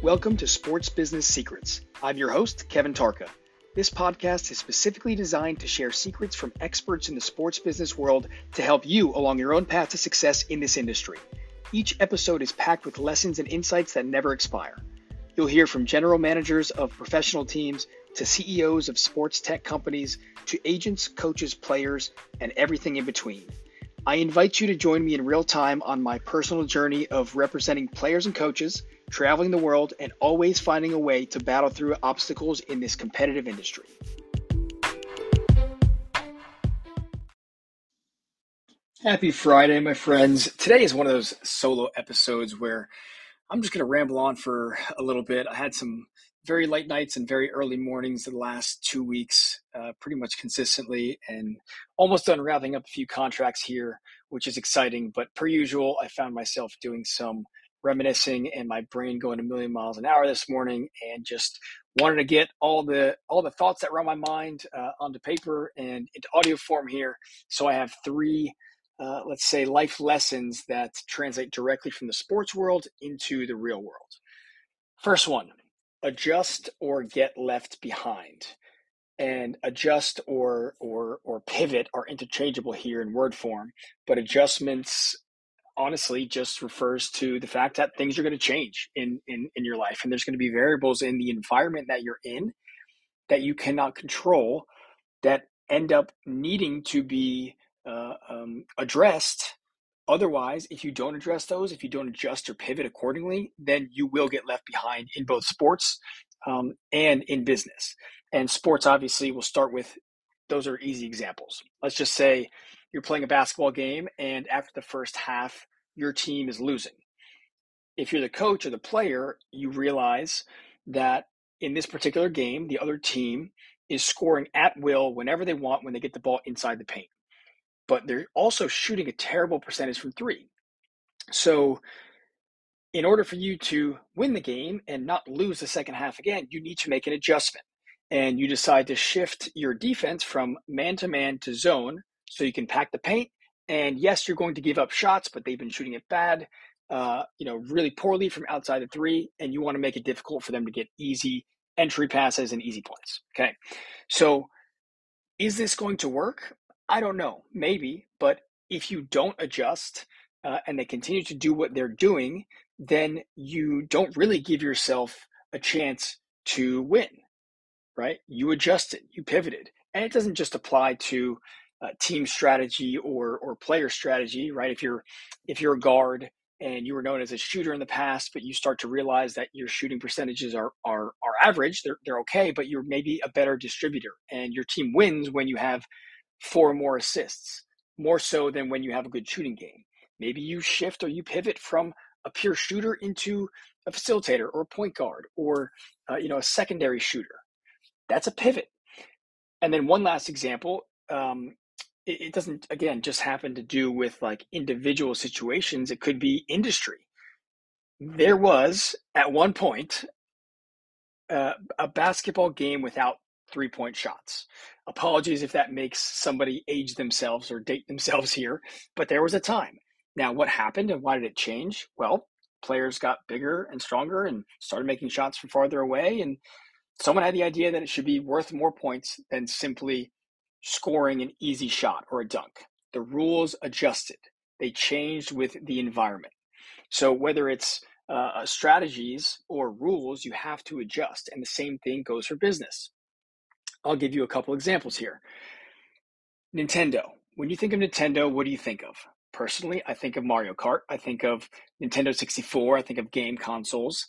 Welcome to Sports Business Secrets. I'm your host, Kevin Tarca. This podcast is specifically designed to share secrets from experts in the sports business world to help you along your own path to success in this industry. Each episode is packed with lessons and insights that never expire. You'll hear from general managers of professional teams to CEOs of sports tech companies to agents, coaches, players, and everything in between. I invite you to join me in real time on my personal journey of representing players and coaches, traveling the world, and always finding a way to battle through obstacles in this competitive industry. Happy Friday, my friends. Today is one of those solo episodes where I'm just going to ramble on for a little bit. I had some very late nights and very early mornings the last two weeks, uh, pretty much consistently, and almost done wrapping up a few contracts here, which is exciting. But per usual, I found myself doing some reminiscing and my brain going a million miles an hour this morning, and just wanted to get all the all the thoughts that were on my mind uh, onto paper and into audio form here. So I have three uh, let's say, life lessons that translate directly from the sports world into the real world. First one adjust or get left behind. And adjust or or or pivot are interchangeable here in word form, but adjustments honestly just refers to the fact that things are going to change in, in in your life and there's going to be variables in the environment that you're in that you cannot control that end up needing to be uh, um, addressed. Otherwise, if you don't address those, if you don't adjust or pivot accordingly, then you will get left behind in both sports um, and in business. And sports obviously will start with those are easy examples. Let's just say you're playing a basketball game, and after the first half, your team is losing. If you're the coach or the player, you realize that in this particular game, the other team is scoring at will whenever they want when they get the ball inside the paint but they're also shooting a terrible percentage from three. So, in order for you to win the game and not lose the second half again, you need to make an adjustment. And you decide to shift your defense from man to man to zone so you can pack the paint. And yes, you're going to give up shots, but they've been shooting it bad, uh, you know, really poorly from outside the three. And you want to make it difficult for them to get easy entry passes and easy points. Okay. So, is this going to work? I don't know, maybe, but if you don't adjust uh, and they continue to do what they're doing, then you don't really give yourself a chance to win, right? You adjusted, you pivoted, and it doesn't just apply to uh, team strategy or or player strategy, right? If you're if you're a guard and you were known as a shooter in the past, but you start to realize that your shooting percentages are are are average, they're they're okay, but you're maybe a better distributor, and your team wins when you have four more assists, more so than when you have a good shooting game. Maybe you shift or you pivot from a pure shooter into a facilitator or a point guard or uh, you know a secondary shooter. That's a pivot. And then one last example. Um, it, it doesn't again just happen to do with like individual situations. It could be industry. There was at one point uh, a basketball game without three point shots. Apologies if that makes somebody age themselves or date themselves here, but there was a time. Now, what happened and why did it change? Well, players got bigger and stronger and started making shots from farther away. And someone had the idea that it should be worth more points than simply scoring an easy shot or a dunk. The rules adjusted, they changed with the environment. So, whether it's uh, strategies or rules, you have to adjust. And the same thing goes for business. I'll give you a couple examples here. Nintendo. When you think of Nintendo, what do you think of? Personally, I think of Mario Kart. I think of Nintendo 64. I think of game consoles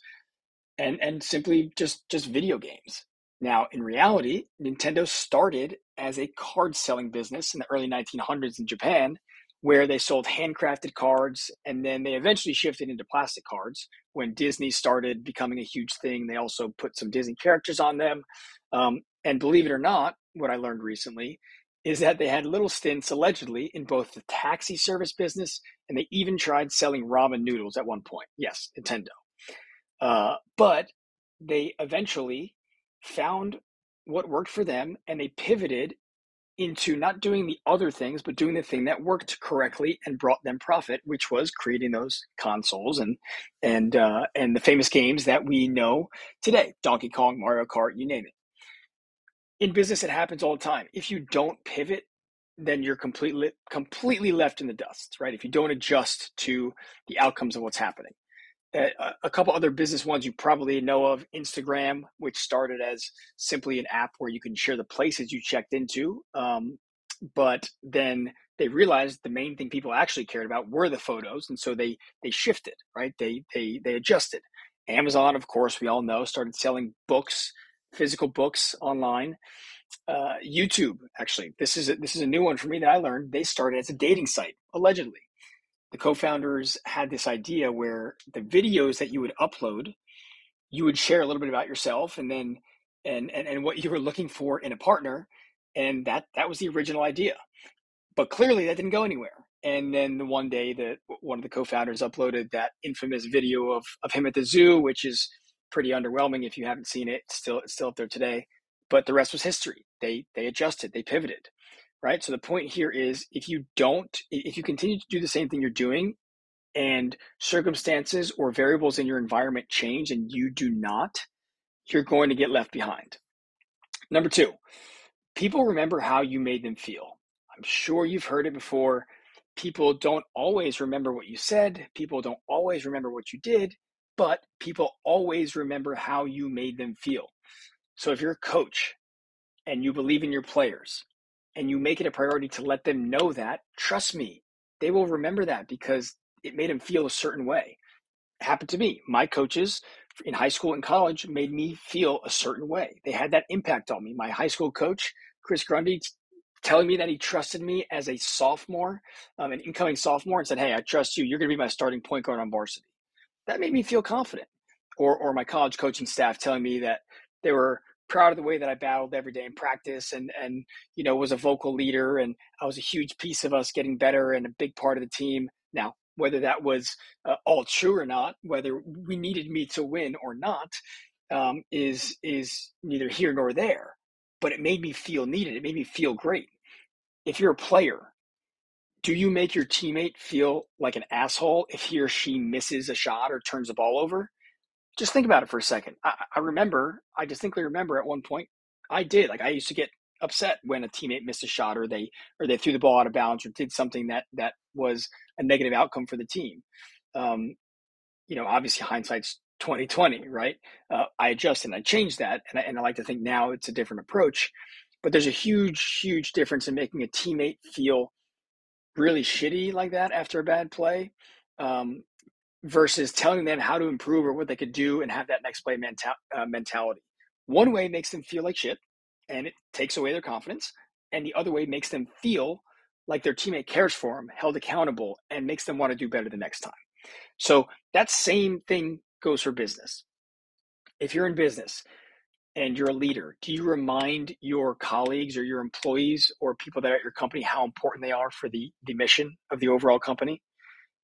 and, and simply just, just video games. Now, in reality, Nintendo started as a card selling business in the early 1900s in Japan, where they sold handcrafted cards and then they eventually shifted into plastic cards. When Disney started becoming a huge thing, they also put some Disney characters on them. Um, and believe it or not, what I learned recently is that they had little stints allegedly in both the taxi service business and they even tried selling ramen noodles at one point. Yes, Nintendo. Uh, but they eventually found what worked for them and they pivoted into not doing the other things, but doing the thing that worked correctly and brought them profit, which was creating those consoles and and uh, and the famous games that we know today: Donkey Kong, Mario Kart, you name it. In business, it happens all the time. If you don't pivot, then you're completely completely left in the dust, right? If you don't adjust to the outcomes of what's happening. A couple other business ones you probably know of Instagram, which started as simply an app where you can share the places you checked into. Um, but then they realized the main thing people actually cared about were the photos. And so they, they shifted, right? They, they, they adjusted. Amazon, of course, we all know, started selling books, physical books online. Uh, YouTube, actually, this is a, this is a new one for me that I learned. They started as a dating site, allegedly the co-founders had this idea where the videos that you would upload you would share a little bit about yourself and then and and, and what you were looking for in a partner and that that was the original idea but clearly that didn't go anywhere and then the one day that one of the co-founders uploaded that infamous video of, of him at the zoo which is pretty underwhelming if you haven't seen it still it's still up there today but the rest was history they they adjusted they pivoted right? So the point here is if you don't, if you continue to do the same thing you're doing and circumstances or variables in your environment change and you do not, you're going to get left behind. Number two, people remember how you made them feel. I'm sure you've heard it before. People don't always remember what you said, people don't always remember what you did, but people always remember how you made them feel. So if you're a coach and you believe in your players and you make it a priority to let them know that, trust me, they will remember that because it made them feel a certain way. It happened to me. My coaches in high school and college made me feel a certain way. They had that impact on me. My high school coach, Chris Grundy, telling me that he trusted me as a sophomore, um, an incoming sophomore, and said, Hey, I trust you. You're going to be my starting point guard on varsity. That made me feel confident. Or, or my college coaching staff telling me that they were proud of the way that I battled every day in practice and and you know was a vocal leader and I was a huge piece of us getting better and a big part of the team. Now, whether that was uh, all true or not, whether we needed me to win or not, um, is is neither here nor there. But it made me feel needed. It made me feel great. If you're a player, do you make your teammate feel like an asshole if he or she misses a shot or turns the ball over? just think about it for a second. I, I remember, I distinctly remember at one point, I did like I used to get upset when a teammate missed a shot or they or they threw the ball out of bounds or did something that that was a negative outcome for the team. Um, you know, obviously hindsight's twenty twenty, right? Uh, I adjust and I changed that, and I, and I like to think now it's a different approach. But there's a huge, huge difference in making a teammate feel really shitty like that after a bad play um, versus telling them how to improve or what they could do and have that next play mental, uh, mentality. One way makes them feel like shit and it takes away their confidence. And the other way makes them feel like their teammate cares for them, held accountable, and makes them want to do better the next time. So that same thing goes for business. If you're in business and you're a leader, do you remind your colleagues or your employees or people that are at your company how important they are for the, the mission of the overall company?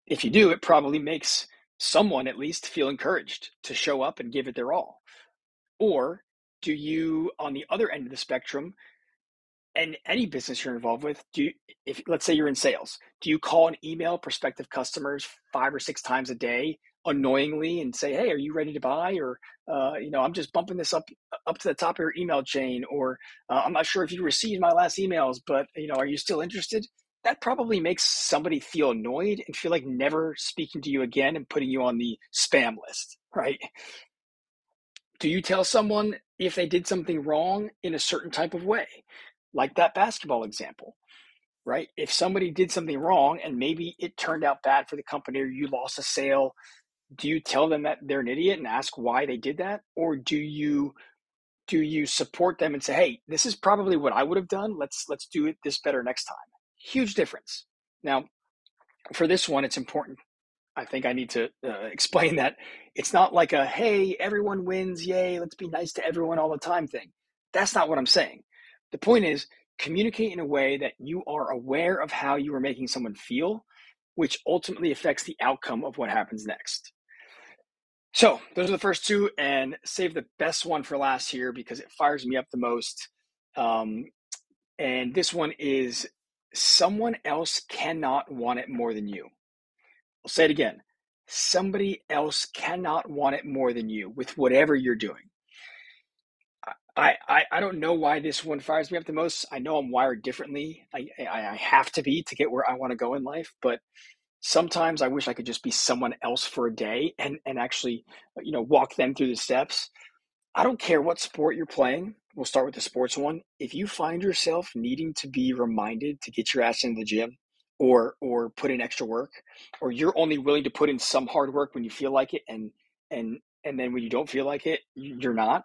if you do, it probably makes someone at least feel encouraged to show up and give it their all. Or do you, on the other end of the spectrum, and any business you're involved with, do you, if let's say you're in sales, do you call and email prospective customers five or six times a day annoyingly and say, "Hey, are you ready to buy?" Or, uh, you know, I'm just bumping this up up to the top of your email chain, or uh, I'm not sure if you received my last emails, but you know, are you still interested? that probably makes somebody feel annoyed and feel like never speaking to you again and putting you on the spam list, right? Do you tell someone if they did something wrong in a certain type of way? Like that basketball example, right? If somebody did something wrong and maybe it turned out bad for the company or you lost a sale, do you tell them that they're an idiot and ask why they did that? Or do you do you support them and say, "Hey, this is probably what I would have done. Let's let's do it this better next time." Huge difference. Now, for this one, it's important. I think I need to uh, explain that it's not like a, hey, everyone wins, yay, let's be nice to everyone all the time thing. That's not what I'm saying. The point is, communicate in a way that you are aware of how you are making someone feel, which ultimately affects the outcome of what happens next. So, those are the first two, and save the best one for last here because it fires me up the most. Um, And this one is someone else cannot want it more than you. I'll say it again. Somebody else cannot want it more than you with whatever you're doing. I, I, I don't know why this one fires me up the most. I know I'm wired differently. I, I, I have to be to get where I want to go in life, but sometimes I wish I could just be someone else for a day and, and actually, uh, you know, walk them through the steps. I don't care what sport you're playing. We'll start with the sports one. If you find yourself needing to be reminded to get your ass into the gym or or put in extra work, or you're only willing to put in some hard work when you feel like it and and and then when you don't feel like it, you're not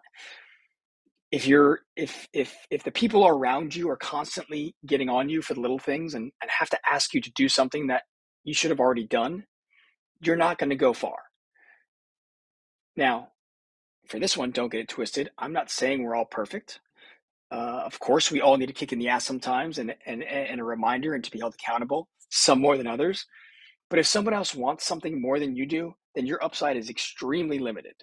if you're if if if the people around you are constantly getting on you for the little things and, and have to ask you to do something that you should have already done you're not going to go far. Now for this one don't get it twisted i'm not saying we're all perfect. Uh, of course we all need a kick in the ass sometimes and, and and a reminder and to be held accountable some more than others. But if someone else wants something more than you do then your upside is extremely limited.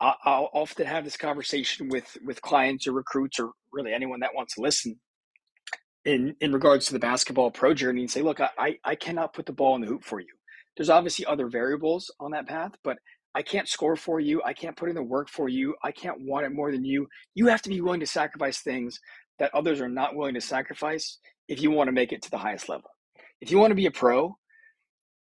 I'll often have this conversation with with clients or recruits or really anyone that wants to listen in in regards to the basketball pro journey and say, look, I I cannot put the ball in the hoop for you. There's obviously other variables on that path, but I can't score for you. I can't put in the work for you. I can't want it more than you. You have to be willing to sacrifice things that others are not willing to sacrifice if you want to make it to the highest level. If you want to be a pro,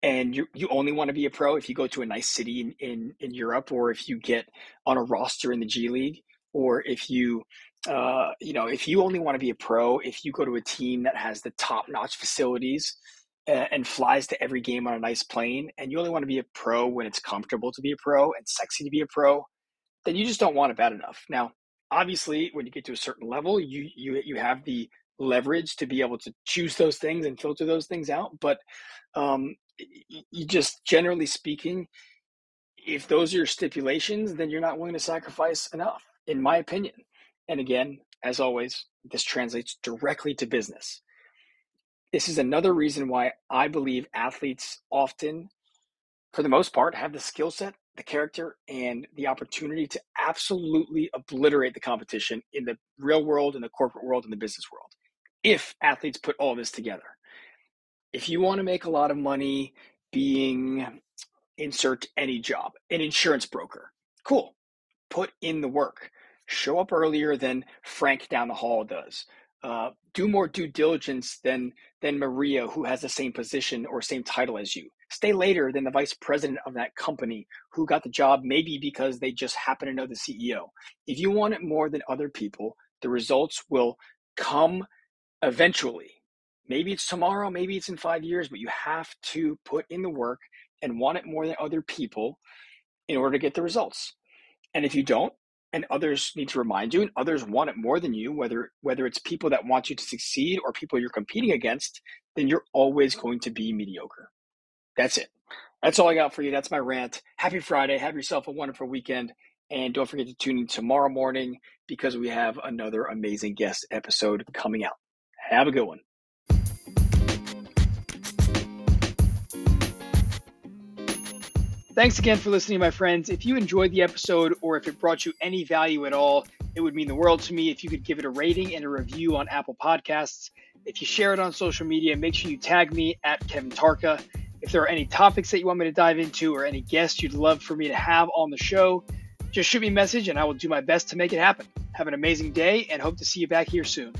and you you only want to be a pro if you go to a nice city in, in, in Europe or if you get on a roster in the G League or if you uh, you know if you only want to be a pro if you go to a team that has the top notch facilities uh, and flies to every game on a nice plane and you only want to be a pro when it's comfortable to be a pro and sexy to be a pro then you just don't want it bad enough now obviously when you get to a certain level you you you have the leverage to be able to choose those things and filter those things out but um, you just generally speaking, if those are your stipulations, then you're not willing to sacrifice enough, in my opinion. And again, as always, this translates directly to business. This is another reason why I believe athletes often, for the most part, have the skill set, the character, and the opportunity to absolutely obliterate the competition in the real world, in the corporate world, in the business world. If athletes put all this together if you want to make a lot of money being insert any job, an insurance broker, cool. Put in the work. Show up earlier than Frank down the hall does. Uh, do more due diligence than than Maria, who has the same position or same title as you. Stay later than the vice president of that company who got the job, maybe because they just happen to know the CEO. If you want it more than other people, the results will come eventually Maybe it's tomorrow, maybe it's in five years, but you have to put in the work and want it more than other people in order to get the results. And if you don't, and others need to remind you, and others want it more than you, whether whether it's people that want you to succeed or people you're competing against, then you're always going to be mediocre. That's it. That's all I got for you. That's my rant. Happy Friday. Have yourself a wonderful weekend. And don't forget to tune in tomorrow morning because we have another amazing guest episode coming out. Have a good one. Thanks again for listening, my friends. If you enjoyed the episode or if it brought you any value at all, it would mean the world to me if you could give it a rating and a review on Apple Podcasts. If you share it on social media, make sure you tag me at Kevin Tarca. If there are any topics that you want me to dive into or any guests you'd love for me to have on the show, just shoot me a message and I will do my best to make it happen. Have an amazing day and hope to see you back here soon.